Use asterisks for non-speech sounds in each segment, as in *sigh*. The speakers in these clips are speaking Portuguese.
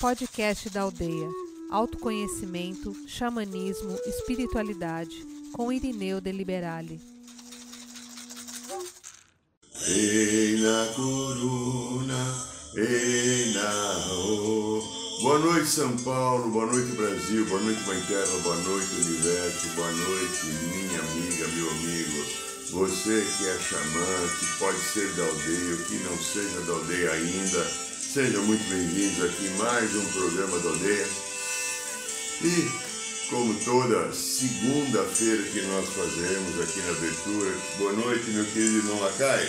Podcast da Aldeia. Autoconhecimento, xamanismo, espiritualidade. Com Irineu de Liberale. Boa noite, São Paulo, boa noite, Brasil, boa noite, Mãe Terra, boa noite, Universo, boa noite, minha amiga, meu amigo. Você que é xamã, que pode ser da aldeia, ou que não seja da aldeia ainda, sejam muito bem-vindos aqui mais um programa da aldeia. E, como toda segunda-feira que nós fazemos aqui na abertura, boa noite, meu querido irmão Lacai.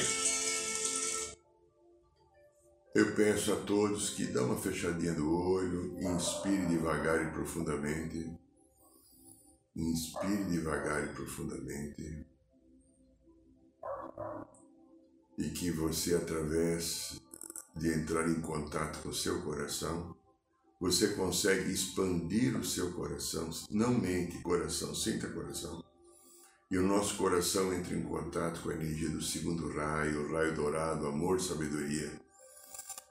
Eu peço a todos que dão uma fechadinha do olho, inspire devagar e profundamente. Inspire devagar e profundamente. E que você, através de entrar em contato com o seu coração, você consegue expandir o seu coração, não mente, coração, sinta coração. E o nosso coração entra em contato com a energia do segundo raio, o raio dourado, amor, sabedoria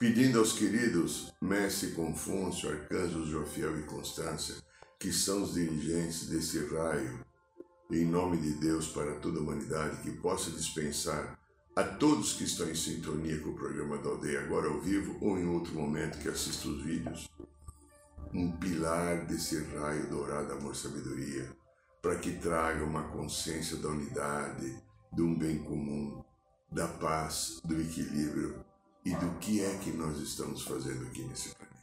pedindo aos queridos Mestre Confúcio, Arcanjos Jofiel e Constância, que são os dirigentes desse raio, em nome de Deus para toda a humanidade, que possa dispensar a todos que estão em sintonia com o programa da aldeia, agora ao vivo ou em outro momento que assista os vídeos, um pilar desse raio dourado amor-sabedoria, para que traga uma consciência da unidade, de um bem comum, da paz, do equilíbrio e do que é que nós estamos fazendo aqui nesse planeta.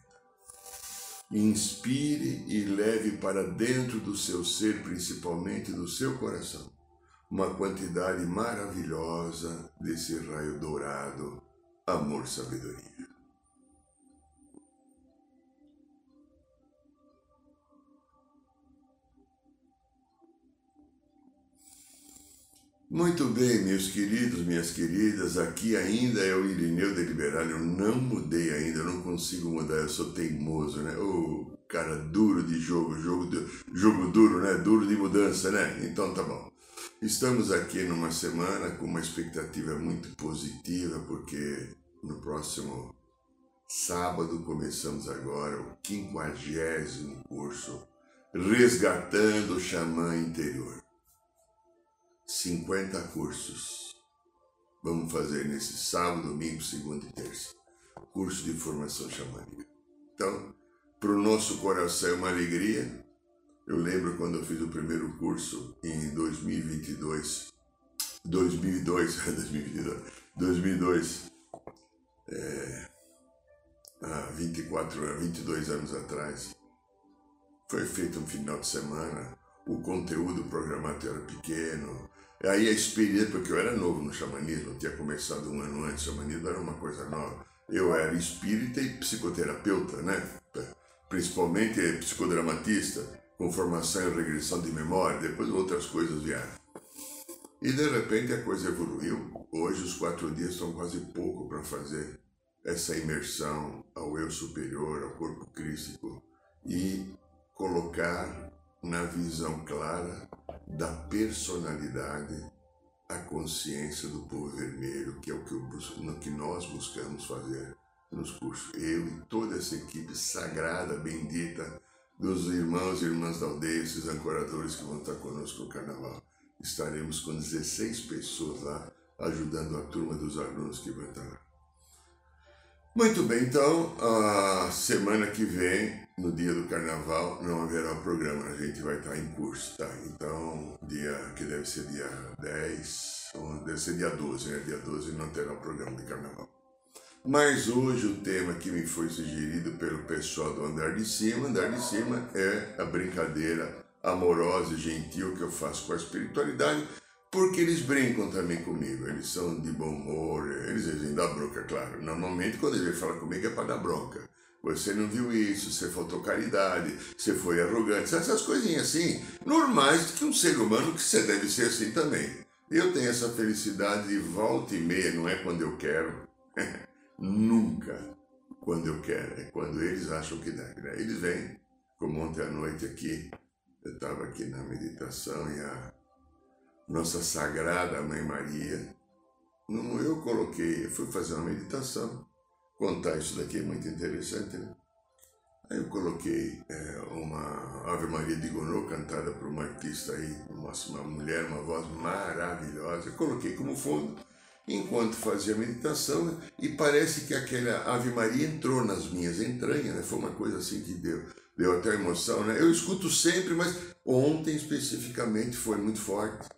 Inspire e leve para dentro do seu ser, principalmente do seu coração, uma quantidade maravilhosa desse raio dourado, amor-sabedoria. Muito bem, meus queridos, minhas queridas, aqui ainda é o Irineu de Liberal, eu não mudei ainda, eu não consigo mudar, eu sou teimoso, né? Ô, cara duro de jogo, jogo, jogo duro, né? Duro de mudança, né? Então tá bom. Estamos aqui numa semana com uma expectativa muito positiva, porque no próximo sábado começamos agora o quinquagésimo curso Resgatando o Xamã Interior. 50 cursos. Vamos fazer nesse sábado, domingo, segunda e terça. Curso de formação xamânica. Então, para o nosso coração é uma alegria. Eu lembro quando eu fiz o primeiro curso em 2022. 2002, 2022, 2002, é, há 24, 22 anos atrás. Foi feito um final de semana, o conteúdo programado era pequeno, Aí a experiência, porque eu era novo no xamanismo, eu tinha começado um ano antes, o xamanismo era uma coisa nova. Eu era espírita e psicoterapeuta, né? Principalmente psicodramatista, com formação em regressão de memória, depois outras coisas vieram. E de repente a coisa evoluiu. Hoje os quatro dias são quase pouco para fazer essa imersão ao eu superior, ao corpo crístico e colocar na visão clara da personalidade a consciência do povo vermelho, que é o que, eu, que nós buscamos fazer nos cursos. Eu e toda essa equipe sagrada, bendita, dos irmãos e irmãs da aldeia, esses ancoradores que vão estar conosco no carnaval. Estaremos com 16 pessoas lá, ajudando a turma dos alunos que vão estar lá. Muito bem, então, a semana que vem, no dia do carnaval, não haverá programa, a gente vai estar em curso, tá? Então, dia que deve ser dia 10, ou deve ser dia 12, né? Dia 12 não terá programa de carnaval. Mas hoje o tema que me foi sugerido pelo pessoal do Andar de Cima, Andar de Cima é a brincadeira amorosa e gentil que eu faço com a espiritualidade, porque eles brincam também comigo, eles são de bom humor, eles dizem da bronca, claro. Normalmente quando ele fala comigo é para dar bronca. Você não viu isso, você faltou caridade, você foi arrogante, essas coisinhas assim, normais que um ser humano que você deve ser assim também. Eu tenho essa felicidade de volta e meia, não é quando eu quero, *laughs* nunca quando eu quero, é quando eles acham que deve. Né? Eles vêm, como ontem à noite aqui, eu estava aqui na meditação e a nossa Sagrada Mãe Maria. Não, eu coloquei, eu fui fazer uma meditação, contar isso daqui é muito interessante, né? Aí eu coloquei é, uma Ave Maria de Gounod cantada por uma artista aí, uma, uma mulher, uma voz maravilhosa. Eu coloquei como fundo enquanto fazia a meditação e parece que aquela Ave Maria entrou nas minhas entranhas, né? Foi uma coisa assim que deu, deu até emoção, né? Eu escuto sempre, mas ontem especificamente foi muito forte.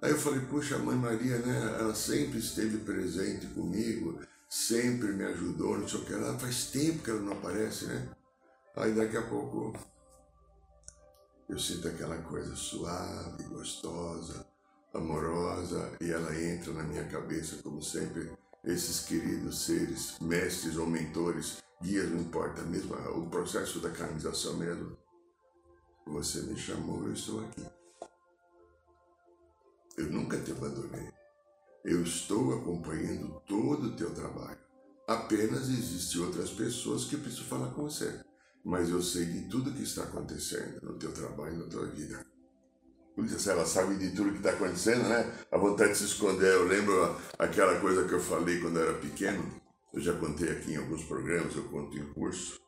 Aí eu falei, puxa, a Mãe Maria, né? Ela sempre esteve presente comigo, sempre me ajudou, não sei o que. Ela faz tempo que ela não aparece, né? Aí daqui a pouco eu sinto aquela coisa suave, gostosa, amorosa, e ela entra na minha cabeça, como sempre, esses queridos seres, mestres ou mentores, guias, não importa, mesmo o processo da canalização mesmo. Você me chamou, eu estou aqui. Eu nunca te abandonei. Eu estou acompanhando todo o teu trabalho. Apenas existem outras pessoas que precisam falar com você mas eu sei de tudo que está acontecendo no teu trabalho, na tua vida. Ela sabe de tudo que está acontecendo, né? A vontade de se esconder. Eu lembro aquela coisa que eu falei quando eu era pequeno. Eu já contei aqui em alguns programas, eu conto em curso.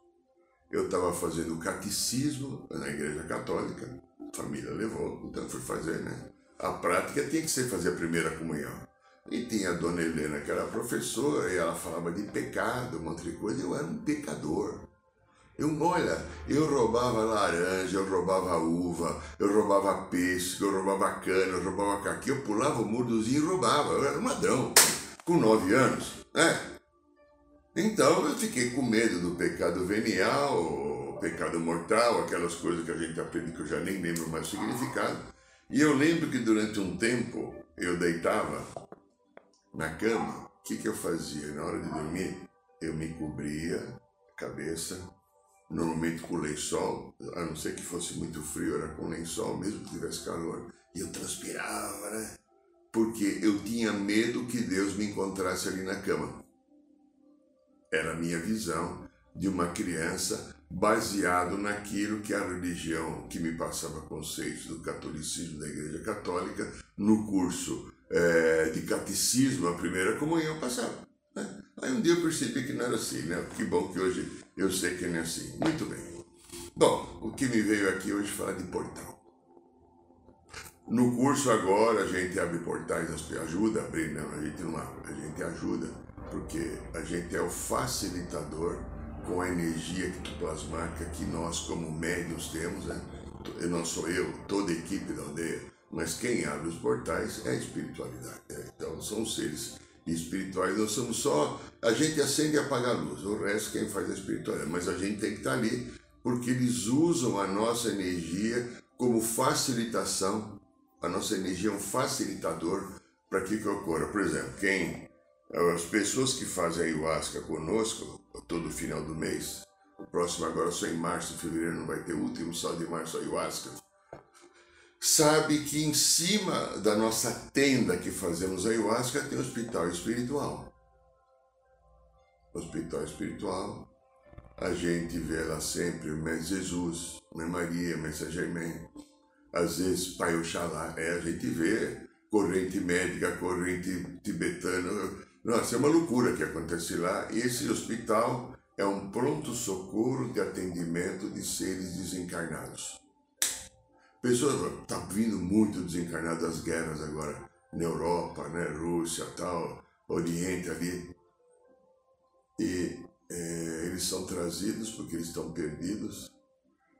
Eu estava fazendo catecismo na igreja católica. A família levou, então fui fazer, né? A prática tinha que ser fazer a primeira comunhão. E tinha a dona Helena, que era professora, e ela falava de pecado, um monte de coisa. Eu era um pecador. Eu, olha, eu roubava laranja, eu roubava uva, eu roubava peixe, eu roubava cana, eu roubava caqui, eu pulava o murdozinho e roubava. Eu era um ladrão, com nove anos, né? Então eu fiquei com medo do pecado venial, pecado mortal, aquelas coisas que a gente aprende que eu já nem lembro mais o significado. E eu lembro que durante um tempo eu deitava na cama, o que, que eu fazia? Na hora de dormir, eu me cobria a cabeça normalmente com lençol, a não ser que fosse muito frio, era com lençol, mesmo que tivesse calor. E eu transpirava, né? Porque eu tinha medo que Deus me encontrasse ali na cama. Era a minha visão de uma criança baseado naquilo que a religião que me passava conceitos do catolicismo da Igreja Católica no curso é, de catecismo, a primeira comunhão passava. Né? Aí um dia eu percebi que não era assim, né? Que bom que hoje eu sei que não é assim. Muito bem. Bom, o que me veio aqui hoje falar de portal. No curso agora a gente abre portais, ajuda a abrir, não, a gente não abre, a gente ajuda, porque a gente é o facilitador com a energia plasmática que nós como médios temos, né? Não sou eu, toda a equipe da aldeia, mas quem abre os portais é a espiritualidade. Né? Então são seres espirituais, nós somos só, a gente acende e apaga a luz, o resto quem faz a espiritualidade, mas a gente tem que estar ali, porque eles usam a nossa energia como facilitação, a nossa energia é um facilitador para que que ocorra. Por exemplo, quem, as pessoas que fazem ayahuasca conosco, todo final do mês, o próximo agora só em março, fevereiro não vai ter o último só de março ayahuasca, sabe que em cima da nossa tenda que fazemos ayahuasca tem um hospital espiritual. Hospital espiritual, a gente vê lá sempre o Mestre Jesus, Mãe Maria, Mestre Germain, às vezes Pai Oxalá, é, a gente vê corrente médica, corrente tibetana, nossa, é uma loucura que acontece lá, e esse hospital é um pronto-socorro de atendimento de seres desencarnados. Pessoas tá vindo muito desencarnado das guerras agora na Europa, né, Rússia, tal, Oriente ali. E é, eles são trazidos porque eles estão perdidos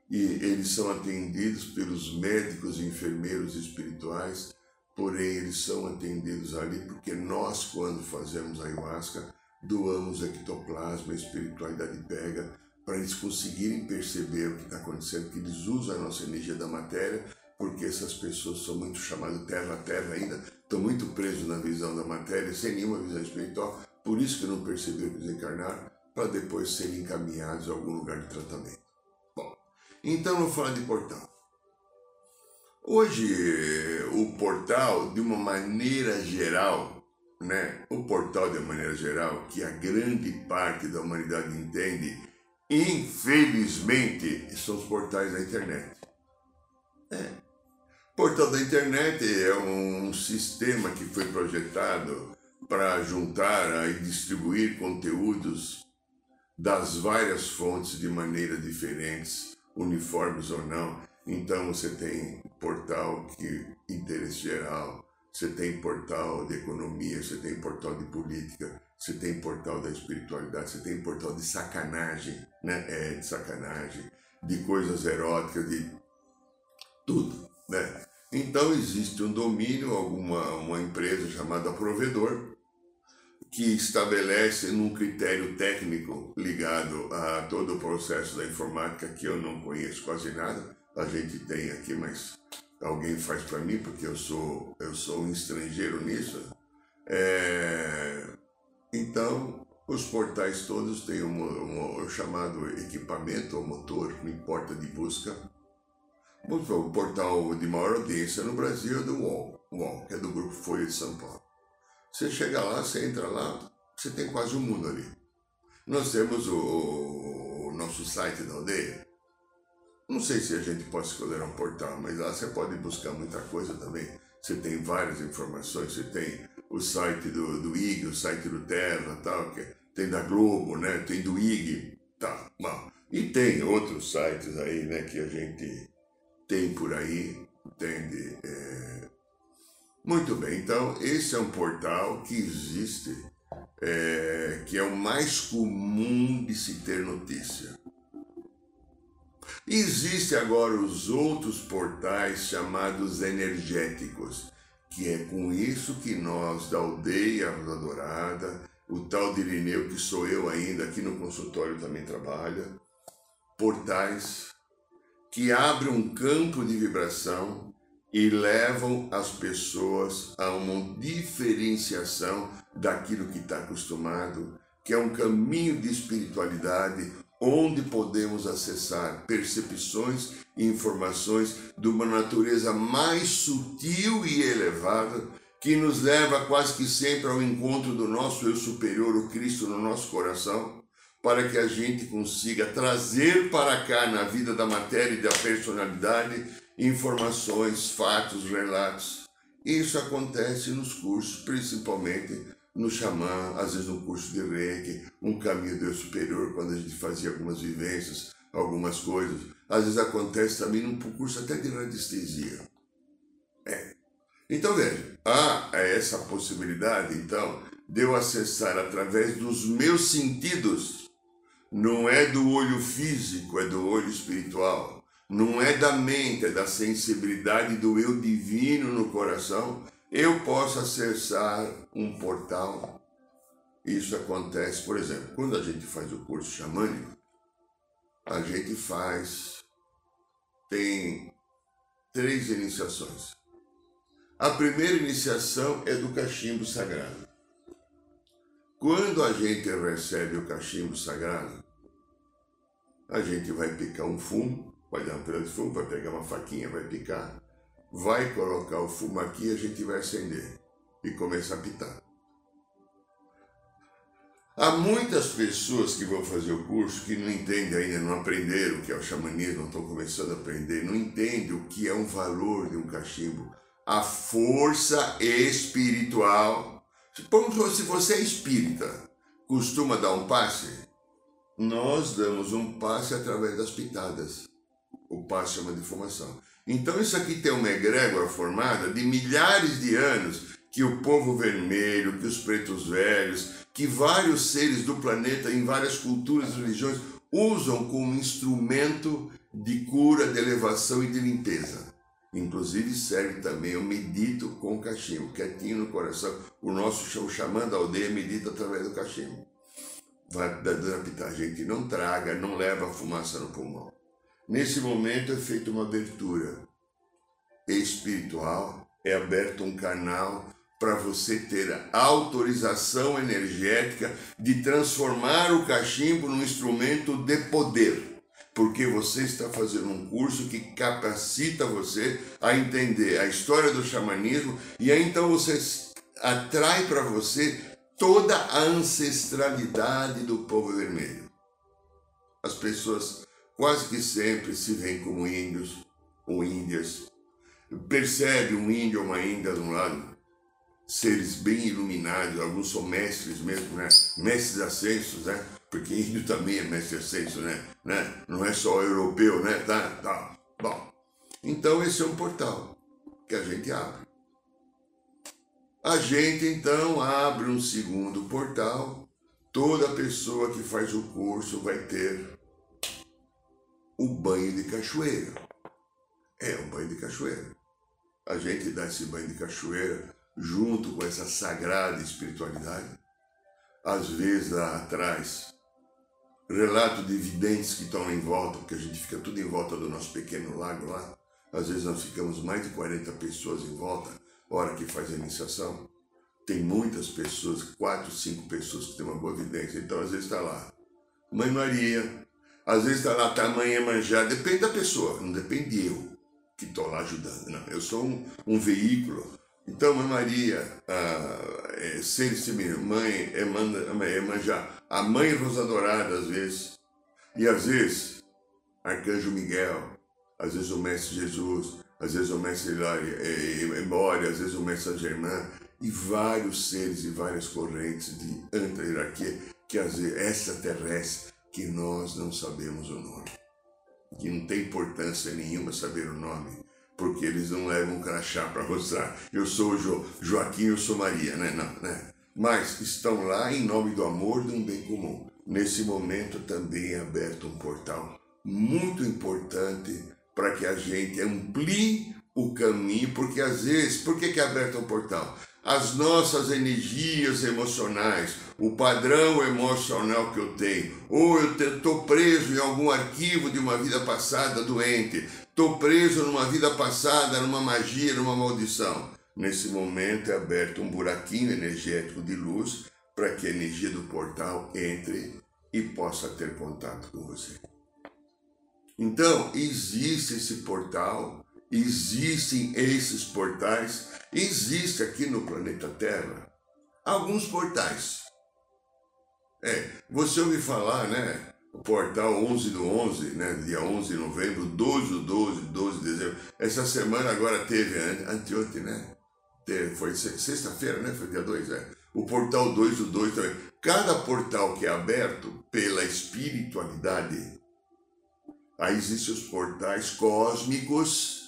e eles são atendidos pelos médicos enfermeiros espirituais, porém eles são atendidos ali porque nós, quando fazemos ayahuasca, doamos ectoplasma, a espiritualidade pega para eles conseguirem perceber o que está acontecendo, que eles usam a nossa energia da matéria, porque essas pessoas são muito chamadas terra-terra ainda, estão muito presos na visão da matéria, sem nenhuma visão espiritual, por isso que não perceberam que para depois serem encaminhados a algum lugar de tratamento. Bom, então vou falar de portal. Hoje, o portal, de uma maneira geral, né, o portal de uma maneira geral, que a grande parte da humanidade entende, Infelizmente, são os portais da internet. É. Portal da internet é um sistema que foi projetado para juntar e distribuir conteúdos das várias fontes de maneira diferentes, uniformes ou não. Então você tem portal que interesse geral, você tem portal de economia, você tem portal de política, você tem portal da espiritualidade, você tem portal de sacanagem, né? É, de sacanagem, de coisas eróticas, de tudo, né? Então existe um domínio, alguma uma empresa chamada provedor, que estabelece num critério técnico ligado a todo o processo da informática que eu não conheço quase nada. A gente tem aqui, mas alguém faz para mim porque eu sou eu sou um estrangeiro nisso. É... Então os portais todos têm um, chamado equipamento ou motor, não importa de busca. O portal de maior audiência no Brasil é do UOL, UOL, que é do Grupo Folha de São Paulo. Você chega lá, você entra lá, você tem quase o um mundo ali. Nós temos o, o, nosso site da aldeia. Não sei se a gente pode escolher um portal, mas lá você pode buscar muita coisa também. Você tem várias informações, você tem o site do, do IG, o site do Terra, tal, que tem da Globo, né? Tem do IG, tá, bom. E tem outros sites aí, né, que a gente tem por aí, entende? É, muito bem, então esse é um portal que existe, é, que é o mais comum de se ter notícia. Existem agora os outros portais chamados energéticos, que é com isso que nós, da aldeia da Dourada, o tal de Irineu, que sou eu ainda, aqui no consultório também trabalha, portais que abrem um campo de vibração e levam as pessoas a uma diferenciação daquilo que está acostumado, que é um caminho de espiritualidade onde podemos acessar percepções e informações de uma natureza mais sutil e elevada que nos leva quase que sempre ao encontro do nosso eu superior, o Cristo no nosso coração, para que a gente consiga trazer para cá na vida da matéria e da personalidade informações, fatos, relatos. Isso acontece nos cursos, principalmente no xamã, às vezes no curso de reiki, um caminho Deus superior, quando a gente fazia algumas vivências, algumas coisas. Às vezes acontece também num curso até de radiestesia. É. Então veja, há essa possibilidade, então, de eu acessar através dos meus sentidos. Não é do olho físico, é do olho espiritual não é da mente, é da sensibilidade do eu divino no coração, eu posso acessar um portal. Isso acontece, por exemplo, quando a gente faz o curso xamânico, a gente faz, tem três iniciações. A primeira iniciação é do cachimbo sagrado. Quando a gente recebe o cachimbo sagrado, a gente vai picar um fumo vai dar um pedaço de fumo, vai pegar uma faquinha, vai picar, vai colocar o fumo aqui e a gente vai acender e começar a pitar. Há muitas pessoas que vão fazer o curso que não entendem ainda, não aprenderam o que é o xamanismo, estão começando a aprender, não entendem o que é um valor de um cachimbo, a força espiritual. Se você é espírita, costuma dar um passe? Nós damos um passe através das pitadas o passe chama de formação. Então isso aqui tem uma egrégora formada de milhares de anos que o povo vermelho, que os pretos velhos, que vários seres do planeta em várias culturas e religiões usam como instrumento de cura, de elevação e de limpeza. Inclusive serve também, eu medito com o cachimbo, quietinho no coração. O nosso chão chamando a aldeia medita através do cachimbo. Vai dando a gente não traga, não leva fumaça no pulmão. Nesse momento é feita uma abertura espiritual, é aberto um canal para você ter autorização energética de transformar o cachimbo num instrumento de poder. Porque você está fazendo um curso que capacita você a entender a história do xamanismo e aí então você atrai para você toda a ancestralidade do povo vermelho. As pessoas quase que sempre se veem como índios ou índias. Percebe um índio ou uma índia de um lado, seres bem iluminados, alguns são mestres mesmo, né? Mestres ascensos, né? porque índio também é mestre ascenso, né? né? Não é só europeu, né? Tá, tá. Bom, então esse é um portal que a gente abre. A gente então abre um segundo portal. Toda pessoa que faz o curso vai ter o banho de cachoeira. É um banho de cachoeira. A gente dá esse banho de cachoeira junto com essa sagrada espiritualidade. Às vezes lá atrás relato de videntes que estão em volta, porque a gente fica tudo em volta do nosso pequeno lago lá. Às vezes nós ficamos mais de 40 pessoas em volta, hora que faz a iniciação. Tem muitas pessoas, quatro, cinco pessoas que têm uma boa vidência. Então às vezes está lá. Mãe Maria, às vezes está lá, tá a mãe Emanjá, depende da pessoa, não depende eu que estou lá ajudando. Não, eu sou um, um veículo. Então, Mãe Maria, ah, é, ser esse mãe Emanjá, a mãe Rosa Dourada, às vezes, e às vezes, Arcanjo Miguel, às vezes o Mestre Jesus, às vezes o Mestre Embora, às vezes o Mestre Saint e vários seres e várias correntes de antra-hierarquia, que às vezes extraterrestre, que nós não sabemos o nome. Que não tem importância nenhuma saber o nome, porque eles não levam crachá para mostrar. Eu sou jo, Joaquim, eu sou Maria, né? Não, né? mas estão lá em nome do amor de um bem comum. Nesse momento também é aberto um portal muito importante para que a gente amplie o caminho, porque às vezes, por que, que é aberto um portal? As nossas energias emocionais, o padrão emocional que eu tenho, ou eu estou preso em algum arquivo de uma vida passada doente, estou preso numa vida passada, numa magia, numa maldição. Nesse momento é aberto um buraquinho energético de luz para que a energia do portal entre e possa ter contato com você. Então, existe esse portal, existem esses portais, existe aqui no planeta Terra alguns portais. É, você ouviu falar, né? O portal 11 do 11, né? Dia 11 de novembro, 12 do 12, 12 de dezembro. Essa semana agora teve, anteontem, né? foi sexta-feira, né? Foi dia 2, é. O portal 2 do 2 também. Cada portal que é aberto pela espiritualidade, aí existem os portais cósmicos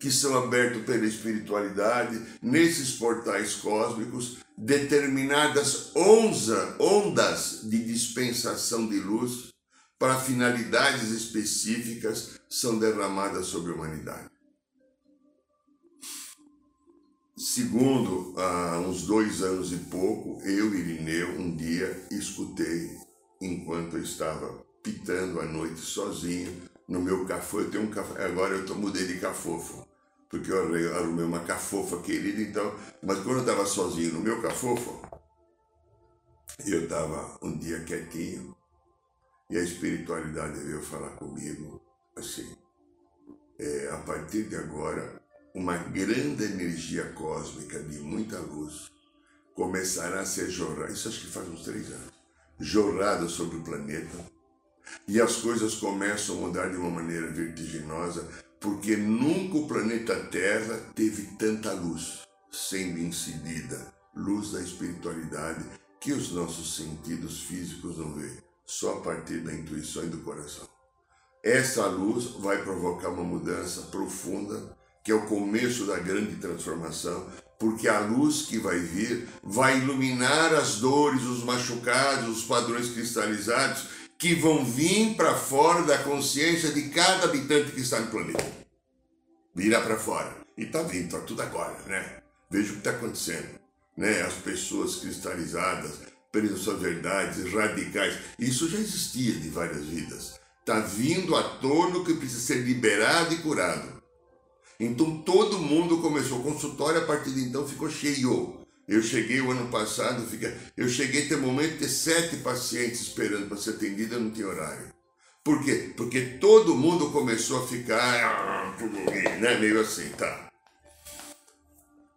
que são abertos pela espiritualidade. Nesses portais cósmicos, determinadas onza, ondas de dispensação de luz para finalidades específicas são derramadas sobre a humanidade. Segundo, há uns dois anos e pouco, eu, Irineu, um dia escutei, enquanto eu estava pitando à noite sozinho, no meu cafofo, eu tenho um agora eu tô, mudei de cafofo, porque eu arrumei uma cafofa querida, então, mas quando eu estava sozinho no meu cafofo, eu estava um dia quietinho, e a espiritualidade veio falar comigo, assim, é, a partir de agora, uma grande energia cósmica de muita luz começará a ser jorrada, isso acho que faz uns três anos, jorrada sobre o planeta, e as coisas começam a mudar de uma maneira vertiginosa, porque nunca o planeta Terra teve tanta luz sendo incidida, luz da espiritualidade, que os nossos sentidos físicos não veem, só a partir da intuição e do coração. Essa luz vai provocar uma mudança profunda que é o começo da grande transformação, porque a luz que vai vir vai iluminar as dores, os machucados, os padrões cristalizados que vão vir para fora da consciência de cada habitante que está no planeta. Virá para fora. E está vindo, está tudo agora, né? Veja o que está acontecendo. Né? As pessoas cristalizadas, presas suas verdades, radicais. Isso já existia de várias vidas. Está vindo à tona o que precisa ser liberado e curado. Então todo mundo começou. O consultório a partir de então ficou cheio. Eu cheguei o ano passado, fica, eu cheguei até o momento de ter sete pacientes esperando para ser atendido, eu não tinha horário. Por quê? Porque todo mundo começou a ficar né, meio assim, tá?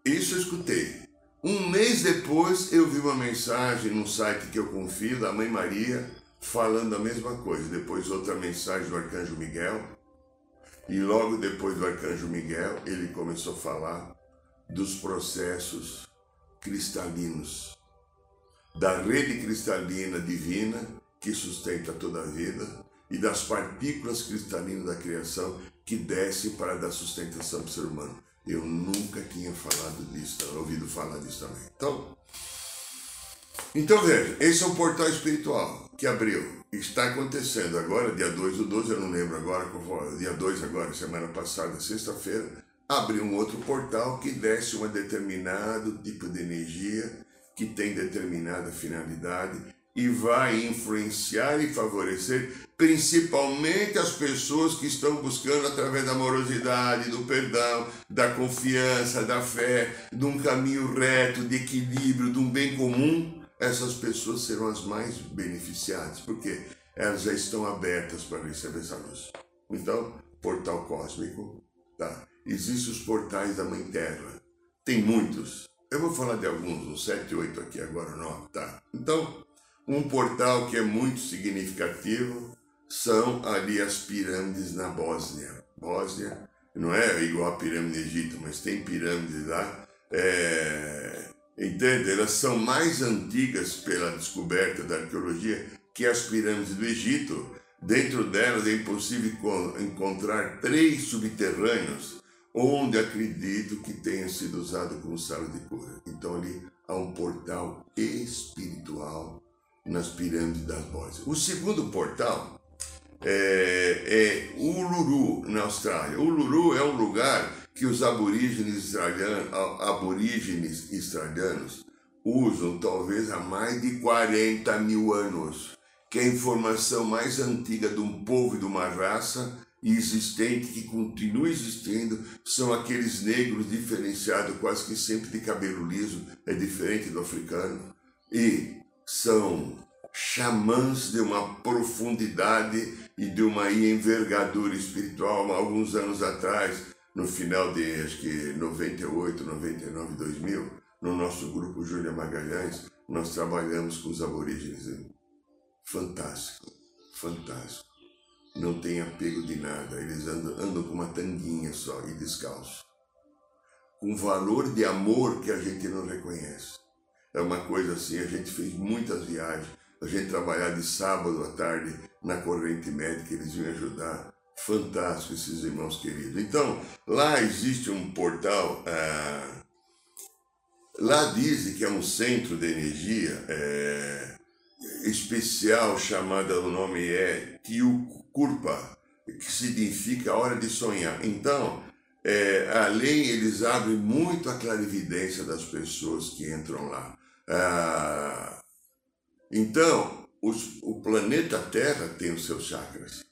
Isso eu escutei. Um mês depois eu vi uma mensagem no site que eu confio, da Mãe Maria, falando a mesma coisa. Depois outra mensagem do Arcanjo Miguel, e logo depois do arcanjo Miguel, ele começou a falar dos processos cristalinos, da rede cristalina divina que sustenta toda a vida e das partículas cristalinas da criação que descem para dar sustentação para o ser humano. Eu nunca tinha falado disso, ouvido falar disso também. Então, então veja, esse é um portal espiritual que abriu. Está acontecendo agora, dia 2 do 12, eu não lembro agora, dia 2 agora, semana passada, sexta-feira, abriu um outro portal que desce um determinado tipo de energia que tem determinada finalidade e vai influenciar e favorecer principalmente as pessoas que estão buscando através da amorosidade, do perdão, da confiança, da fé, de um caminho reto, de equilíbrio, de um bem comum, essas pessoas serão as mais beneficiadas, porque elas já estão abertas para receber essa luz. Então, portal cósmico, tá? Existem os portais da Mãe Terra. Tem muitos. Eu vou falar de alguns, uns sete, oito aqui agora, não, tá? Então, um portal que é muito significativo são ali as pirâmides na Bósnia. Bósnia não é igual a pirâmide do Egito, mas tem pirâmides lá. É, entende? Elas são mais antigas pela descoberta da arqueologia que as pirâmides do Egito. Dentro delas é impossível encontrar três subterrâneos onde acredito que tenha sido usado como sala de cura. Então ali há um portal espiritual nas pirâmides das Bósnias. O segundo portal é, é Uluru, na Austrália. Uluru é um lugar que os aborígenes australianos, aborígenes australianos usam talvez há mais de 40 mil anos, que é a informação mais antiga de um povo e de uma raça existente que continua existindo são aqueles negros diferenciados, quase que sempre de cabelo liso, é diferente do africano, e são xamãs de uma profundidade e de uma envergadura espiritual. Alguns anos atrás, no final de acho que 98, 99, 2000, no nosso grupo Júlia Magalhães, nós trabalhamos com os aborígenes. Fantástico, fantástico não tem apego de nada, eles andam, andam com uma tanguinha só e descalço. Com valor de amor que a gente não reconhece. É uma coisa assim, a gente fez muitas viagens, a gente trabalhar de sábado à tarde na corrente médica, eles vinham ajudar. Fantástico esses irmãos queridos. Então, lá existe um portal. Ah, lá dizem que é um centro de energia é, especial chamada, o nome é Tiuco curpa, que significa a hora de sonhar. Então, é, além, eles abrem muito a clarividência das pessoas que entram lá. Ah, então, os, o planeta Terra tem os seus chakras.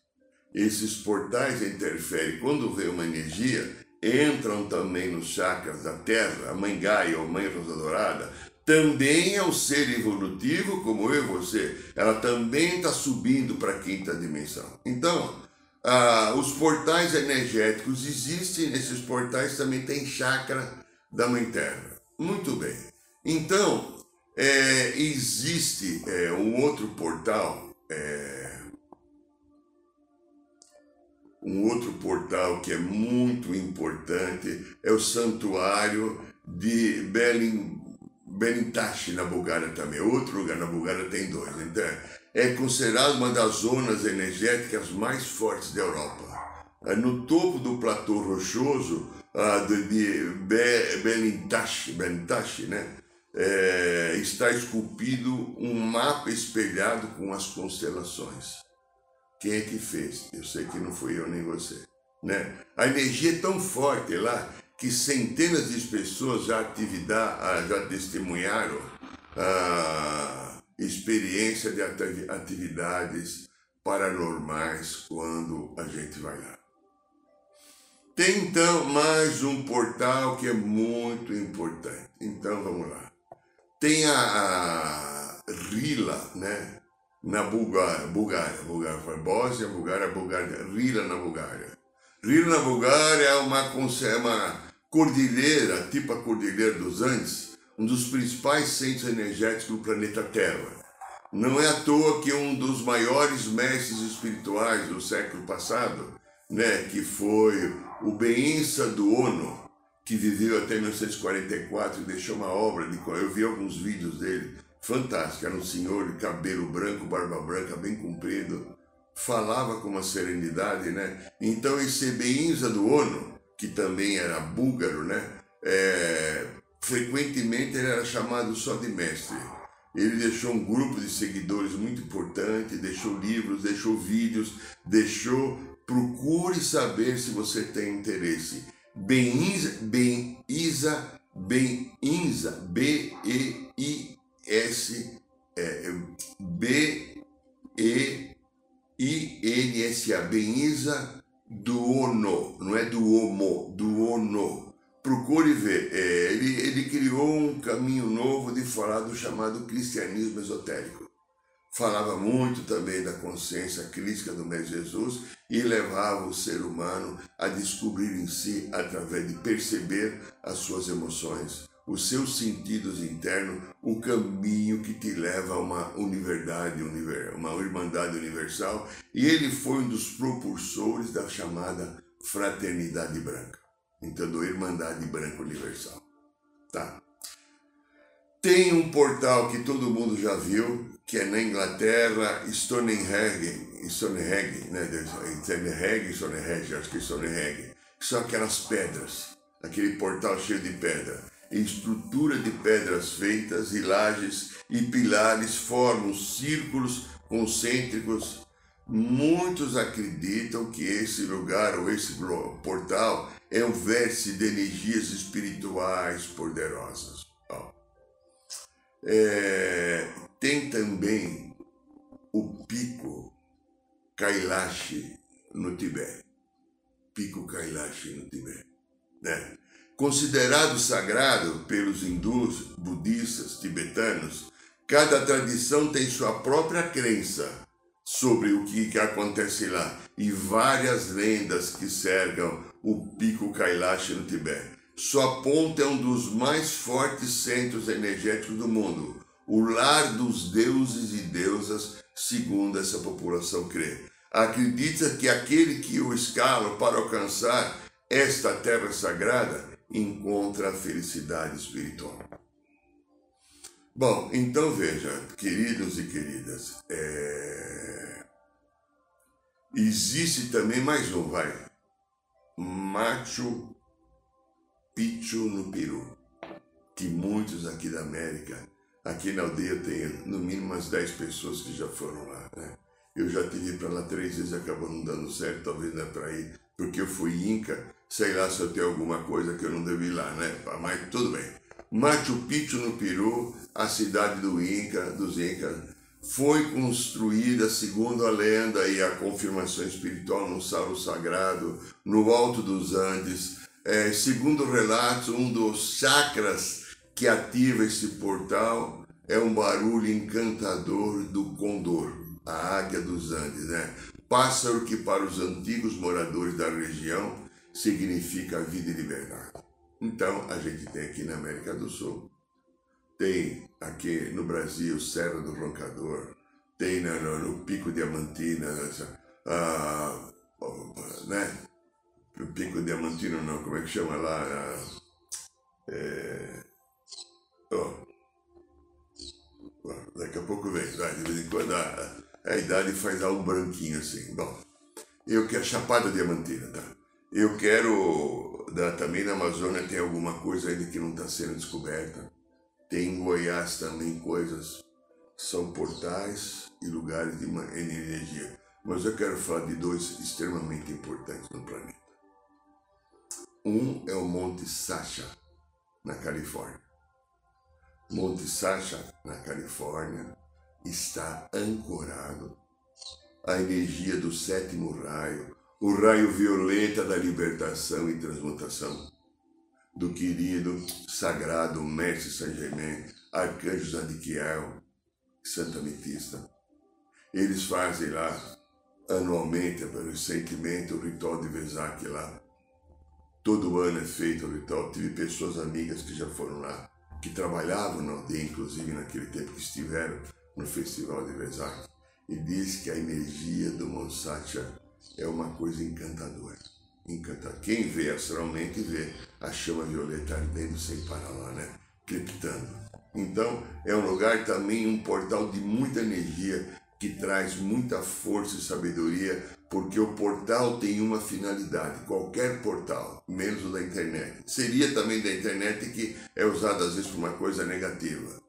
Esses portais interferem. Quando vem uma energia, entram também nos chakras da Terra, a Mãe Gaia ou Mãe Rosa Dourada, também é um ser evolutivo como eu e você. Ela também está subindo para a quinta dimensão. Então, ah, os portais energéticos existem, nesses portais também tem chakra da Mãe Terra. Muito bem. Então, é, existe é, um outro portal, é, um outro portal que é muito importante, é o Santuário de Belém Benintash, na Bulgária também. Outro lugar na Bulgária tem dois. Então, é considerado uma das zonas energéticas mais fortes da Europa. É no topo do platô rochoso de, Benintash, Benintash né? É, está esculpido um mapa espelhado com as constelações. Quem é que fez? Eu sei que não fui eu nem você. Né? A energia é tão forte lá que centenas de pessoas já, atividade, ah, já testemunharam a experiência de atividades paranormais quando a gente vai lá. Tem então mais um portal que é muito importante. Então vamos lá. Tem a, a Rila, né? Na Bulgária, Bulgária, Bulgária, Bósnia, Bulgária, Bulgária, Rila na Bulgária. Rila na Bulgária é uma, é uma cordilheira, tipo a Cordilheira dos Andes, um dos principais centros energéticos do planeta Terra. Não é à toa que um dos maiores mestres espirituais do século passado, né, que foi o Beinsa do Ono, que viveu até 1944 e deixou uma obra de eu vi alguns vídeos dele fantástico. Era um senhor de cabelo branco, barba branca, bem comprido, falava com uma serenidade, né? Então esse Beinza do Ono, que também era búlgaro, né? É, frequentemente ele era chamado só de mestre. Ele deixou um grupo de seguidores muito importante, deixou livros, deixou vídeos, deixou. Procure saber se você tem interesse. Beniza, Beniza, Beniza, B-E-I-S, é, B-E-I-N-S-A, Beniza do Ono, não é do Homo, do Ono procure ver. É, ele, ele criou um caminho novo de falar do chamado cristianismo esotérico. Falava muito também da consciência crítica do Mestre Jesus e levava o ser humano a descobrir em si, através de perceber as suas emoções, os seus sentidos internos, o caminho que te leva a uma unidade, uma irmandade universal. E ele foi um dos propulsores da chamada fraternidade branca. Entendeu? Irmandade Branca Universal. Tá? Tem um portal que todo mundo já viu, que é na Inglaterra, Stonehenge, Stonehenge, né? Stonehenge, Stonehenge, acho que é Stonehenge. São aquelas pedras, aquele portal cheio de pedra. Estrutura de pedras feitas e lajes e pilares formam círculos concêntricos. Muitos acreditam que esse lugar ou esse portal é um vértice de energias espirituais poderosas. É, tem também o pico Kailash no Tibete. Pico Kailash no Tibete. Né? Considerado sagrado pelos hindus, budistas, tibetanos, cada tradição tem sua própria crença sobre o que, acontece lá e várias lendas que cercam o Pico Kailash no Tibete. Sua ponta é um dos mais fortes centros energéticos do mundo, o lar dos deuses e deusas, segundo essa população crê. Acredita que aquele que o escala para alcançar esta terra sagrada encontra a felicidade espiritual. Bom, então veja, queridos e queridas, é... existe também mais um, vai. Machu Picchu no Peru, que muitos aqui da América, aqui na aldeia tem no mínimo umas 10 pessoas que já foram lá, né? Eu já tive para lá três vezes, acabou não dando certo, talvez não é para ir, porque eu fui Inca, sei lá se eu tenho alguma coisa que eu não devo ir lá, né? Mas tudo bem. Machu Picchu no Peru, a cidade do Inca, dos Incas, foi construída, segundo a lenda e a confirmação espiritual, num salão sagrado, no alto dos Andes. É, segundo relatos, um dos chakras que ativa esse portal é um barulho encantador do condor, a águia dos Andes, né? Pássaro que para os antigos moradores da região significa vida e liberdade. Então, a gente tem aqui na América do Sul tem aqui no Brasil Serra do Roncador, tem no, no Pico Diamantina, ah, né? O Pico Diamantino não, como é que chama lá? É, oh, daqui a pouco vem, vai, de vez em quando a, a idade faz algo branquinho assim. Bom, eu quero Chapada Diamantina, tá? Eu quero, da, também na Amazônia tem alguma coisa ainda que não está sendo descoberta tem em Goiás também coisas, são portais e lugares de energia. Mas eu quero falar de dois extremamente importantes no planeta. Um é o Monte Sacha, na Califórnia. Monte Sacha, na Califórnia, está ancorado à energia do sétimo raio, o raio violeta da libertação e transmutação do querido sagrado Mestre Saint Germain, Arcanjo Zadkiel, Santa Metista. Eles fazem lá, anualmente, recentemente, o ritual de Vesak lá. Todo ano é feito o ritual. Tive pessoas amigas que já foram lá, que trabalhavam na aldeia, inclusive naquele tempo que estiveram no festival de Vesak. E diz que a energia do Monsacha é uma coisa encantadora encantar. Quem vê astralmente vê a chama violeta ardendo sem parar lá, né? Crepitando. Então, é um lugar também, um portal de muita energia que traz muita força e sabedoria, porque o portal tem uma finalidade, qualquer portal, menos o da internet. Seria também da internet que é usado às vezes para uma coisa negativa,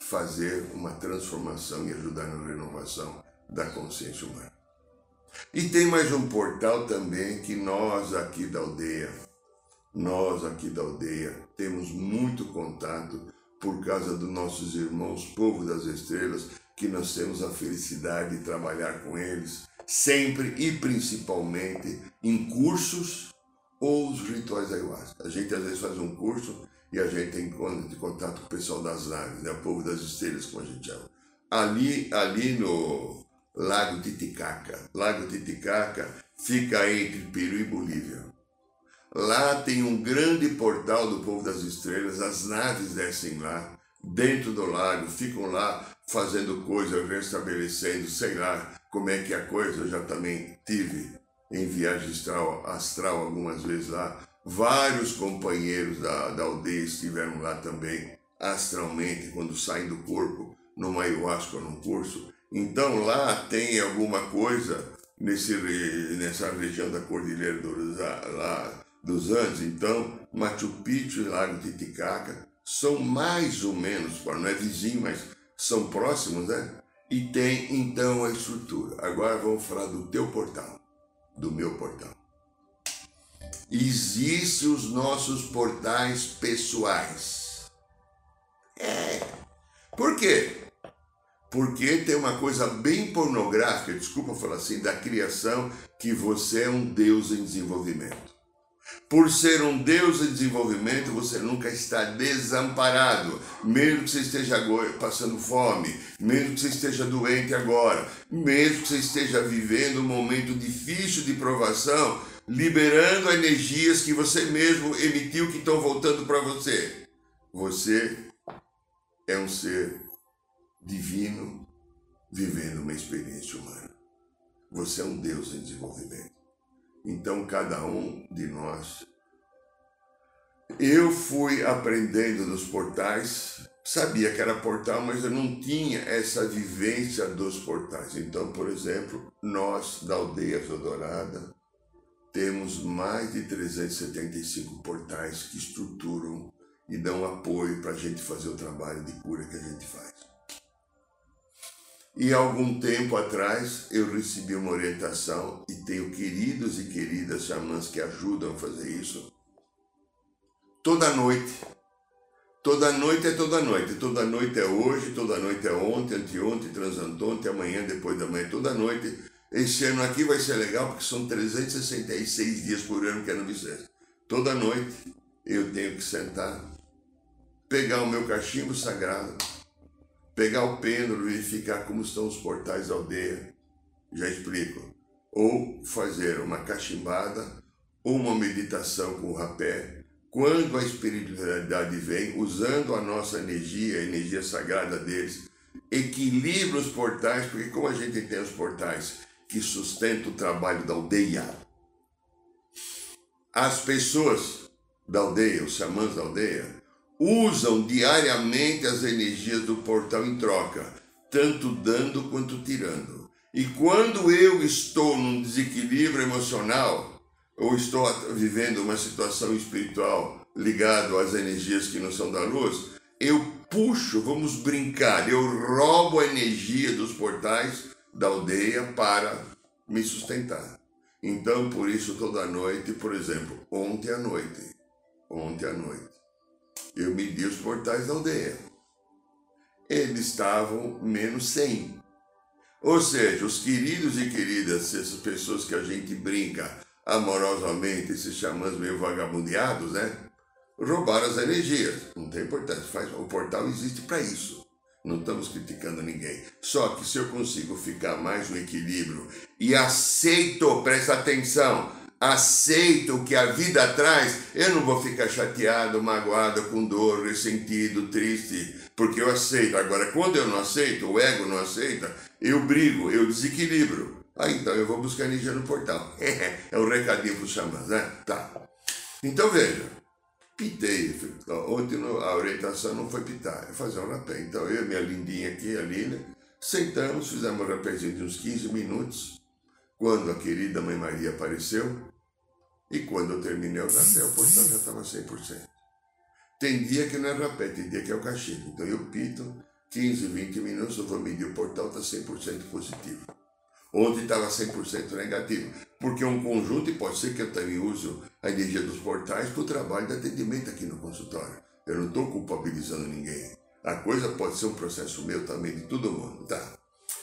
fazer uma transformação e ajudar na renovação da consciência humana. E tem mais um portal também que nós aqui da aldeia, nós aqui da aldeia, temos muito contato por causa dos nossos irmãos, povo das estrelas, que nós temos a felicidade de trabalhar com eles, sempre e principalmente em cursos ou os rituais ayahuasca. A gente às vezes faz um curso e a gente tem contato com o pessoal das naves, né? o povo das estrelas, como a gente chama. Ali, ali no Lago Titicaca, Lago Titicaca fica entre Peru e Bolívia. Lá tem um grande portal do povo das estrelas, as naves descem lá, dentro do lago, ficam lá fazendo coisas, restabelecendo, sei lá como é que é a coisa. Eu já também tive em viagem astral, astral algumas vezes lá. Vários companheiros da, da aldeia estiveram lá também, astralmente, quando saem do corpo, numa ayahuasca num curso. Então lá tem alguma coisa nesse, nessa região da Cordilheira dos, lá, dos Andes. Então, Machu Picchu e Lago Titicaca são mais ou menos, não é vizinho, mas são próximos, né? E tem então a estrutura. Agora vamos falar do teu portal, do meu portal. Existem os nossos portais pessoais. É. Por quê? Porque tem uma coisa bem pornográfica, desculpa falar assim, da criação, que você é um Deus em desenvolvimento. Por ser um Deus em desenvolvimento, você nunca está desamparado, mesmo que você esteja passando fome, mesmo que você esteja doente agora, mesmo que você esteja vivendo um momento difícil de provação, liberando energias que você mesmo emitiu que estão voltando para você. Você é um ser divino vivendo uma experiência humana. Você é um Deus em desenvolvimento. Então, cada um de nós. Eu fui aprendendo nos portais, sabia que era portal, mas eu não tinha essa vivência dos portais. Então, por exemplo, nós da Aldeia Dourada temos mais de 375 portais que estruturam e dão apoio para a gente fazer o trabalho de cura que a gente faz. E algum tempo atrás eu recebi uma orientação e tenho queridos e queridas xamãs que ajudam a fazer isso. Toda noite. Toda noite é toda noite. Toda noite é hoje, toda noite é ontem, anteontem, transantonte, amanhã, depois da manhã, toda noite. Esse ano aqui vai ser legal porque são 366 dias por ano que é no bissexto. Toda noite eu tenho que sentar, pegar o meu cachimbo sagrado, pegar o pêndulo, verificar como estão os portais da aldeia, já explico. Ou fazer uma cachimbada, uma meditação com o rapé. Quando a espiritualidade vem, usando a nossa energia, a energia sagrada deles, equilibra os portais, porque como a gente tem os portais que sustentam o trabalho da aldeia, as pessoas da aldeia, os xamãs da aldeia, usam diariamente as energias do portal em troca, tanto dando quanto tirando. E quando eu estou num desequilíbrio emocional, ou estou vivendo uma situação espiritual ligado às energias que não são da luz, eu puxo, vamos brincar, eu roubo a energia dos portais da aldeia para me sustentar. Então, por isso, toda noite, por exemplo, ontem à noite, ontem à noite, eu medi os portais da aldeia. Eles estavam menos 100. Ou seja, os queridos e queridas, essas pessoas que a gente brinca amorosamente, esses xamãs meio vagabundeados, né? Roubaram as energias. Não tem importância. O portal existe para isso. Não estamos criticando ninguém. Só que se eu consigo ficar mais no equilíbrio e aceito, presta atenção, aceito o que a vida traz, eu não vou ficar chateado, magoado, com dor, ressentido, triste, porque eu aceito. Agora, quando eu não aceito, o ego não aceita, eu brigo, eu desequilibro. Ah, então eu vou buscar energia no portal. *laughs* é um recadinho para os xamãs, né? Tá. Então veja, pitei. Ontem a orientação não foi pitar, é fazer um rapé. Então eu e minha lindinha aqui, a Lina, sentamos, fizemos um rapézinho de uns 15 minutos. Quando a querida Mãe Maria apareceu, e quando eu terminei o rapé, o portão já estava 100%. Tem dia que não é rapé, tem dia que é o cachimbo. Então eu pito, 15, 20 minutos, eu vou medir o portal, está 100% positivo. Ontem estava 100% negativo. Porque é um conjunto, e pode ser que eu também use a energia dos portais para o trabalho de atendimento aqui no consultório. Eu não estou culpabilizando ninguém. A coisa pode ser um processo meu também, de todo mundo, tá?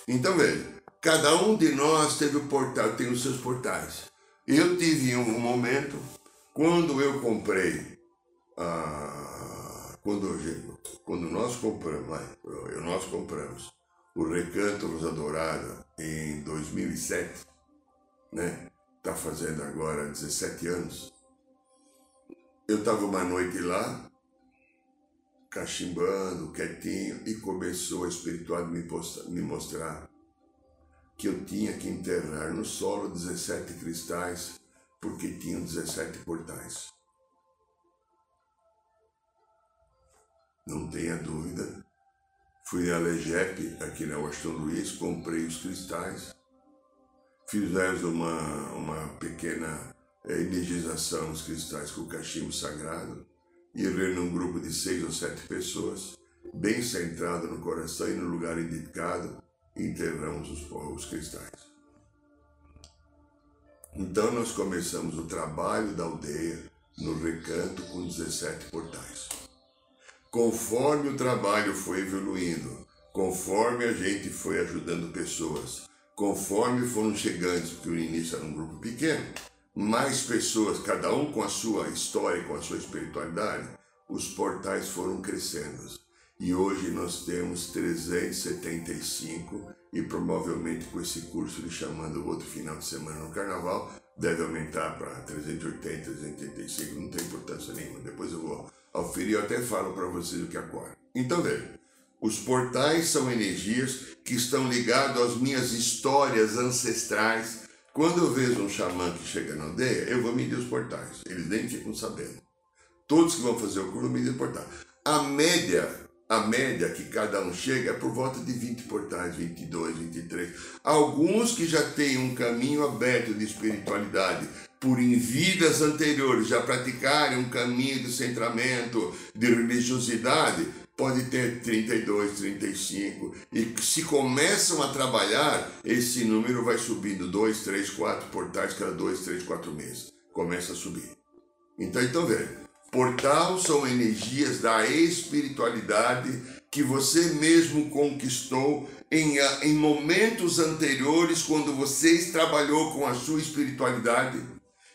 Então, veja, cada um de nós teve o portal, tem os seus portais. Eu tive um momento, quando eu comprei, ah, quando, quando nós compramos, nós compramos o Recanto Rosa Dourada em 2007, né? Tá fazendo agora 17 anos. Eu estava uma noite lá, cachimbando, quietinho, e começou a espiritualidade me mostrar que eu tinha que enterrar no solo 17 cristais, porque tinham 17 portais. Não tenha dúvida Fui na Legep, aqui na Washington Luiz, comprei os cristais, fizemos uma, uma pequena é, energização dos cristais com o cachimbo sagrado, e eu num grupo de seis ou sete pessoas, bem centrado no coração e no lugar indicado, enterramos os, os cristais. Então nós começamos o trabalho da aldeia no recanto com 17 portais. Conforme o trabalho foi evoluindo, conforme a gente foi ajudando pessoas, conforme foram chegando, porque o início era um grupo pequeno, mais pessoas, cada um com a sua história, com a sua espiritualidade, os portais foram crescendo. E hoje nós temos 375 e provavelmente com esse curso de chamando outro final de semana no carnaval, deve aumentar para 380, 385, não tem importância nenhuma. Depois eu vou Alfiri, eu até falo para vocês o que agora. Então veja, os portais são energias que estão ligados às minhas histórias ancestrais. Quando eu vejo um xamã que chega na aldeia, eu vou medir os portais. Eles nem ficam sabendo. Todos que vão fazer o curso medem os portais. A média, a média que cada um chega é por volta de 20 portais, 22, 23. Alguns que já têm um caminho aberto de espiritualidade, por em vidas anteriores já praticarem um caminho de centramento, de religiosidade, pode ter 32, 35. E se começam a trabalhar, esse número vai subindo 2, 3, 4 portais cada 2, 3, 4 meses. Começa a subir. Então, então veja, portal são energias da espiritualidade que você mesmo conquistou em, em momentos anteriores, quando você trabalhou com a sua espiritualidade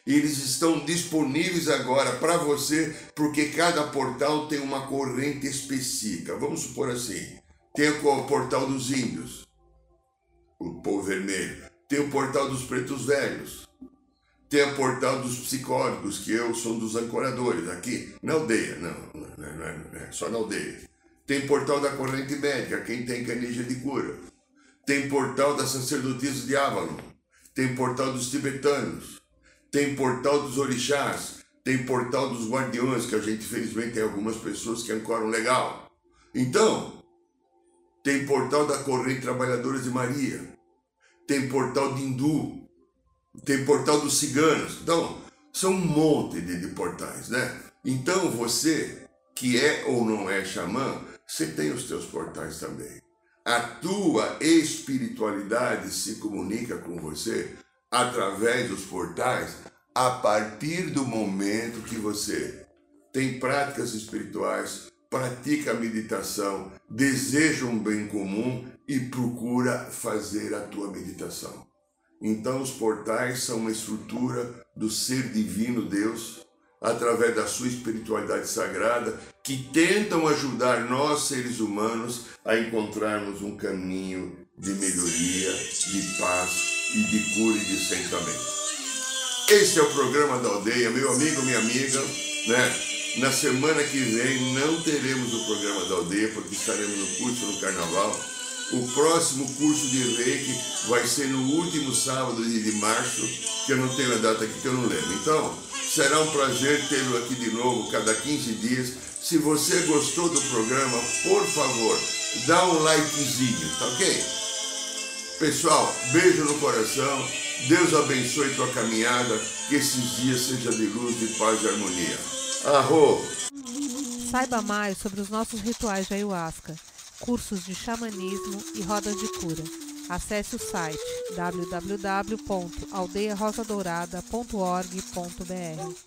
eles estão disponíveis agora para você, porque cada portal tem uma corrente específica. Vamos supor assim: tem o portal dos índios, o povo vermelho, tem o portal dos pretos velhos, tem o portal dos psicólogos, que eu sou um dos ancoradores aqui, na aldeia, não, não, não, não só na aldeia. Tem portal da corrente médica, quem tem caneja de cura. Tem portal da sacerdotisa de Avalon. Tem portal dos tibetanos tem portal dos orixás, tem portal dos guardiões, que a gente infelizmente tem algumas pessoas que ancoram legal. Então, tem portal da Corrente Trabalhadores de Maria, tem portal de Hindu, tem portal dos ciganos. Então, são um monte de, de portais, né? Então, você que é ou não é xamã, você tem os teus portais também. A tua espiritualidade se comunica com você através dos portais a partir do momento que você tem práticas espirituais, pratica a meditação, deseja um bem comum e procura fazer a tua meditação. Então, os portais são uma estrutura do ser divino Deus, através da sua espiritualidade sagrada, que tentam ajudar nós, seres humanos, a encontrarmos um caminho de melhoria, de paz e de cura e de sentimento. Esse é o programa da aldeia, meu amigo, minha amiga, né? Na semana que vem não teremos o programa da aldeia, porque estaremos no curso no carnaval. O próximo curso de reiki vai ser no último sábado de março, que eu não tenho a data aqui que eu não lembro. Então, Será um prazer tê-lo aqui de novo cada 15 dias. Se você gostou do programa, por favor, dá um likezinho, tá ok? Pessoal, beijo no coração. Deus abençoe tua caminhada. Que esses dias seja de luz, de paz e harmonia. Arro! Saiba mais sobre os nossos rituais de ayahuasca, cursos de xamanismo e rodas de cura. Acesse o site www.aldeiarosadourada.org.br.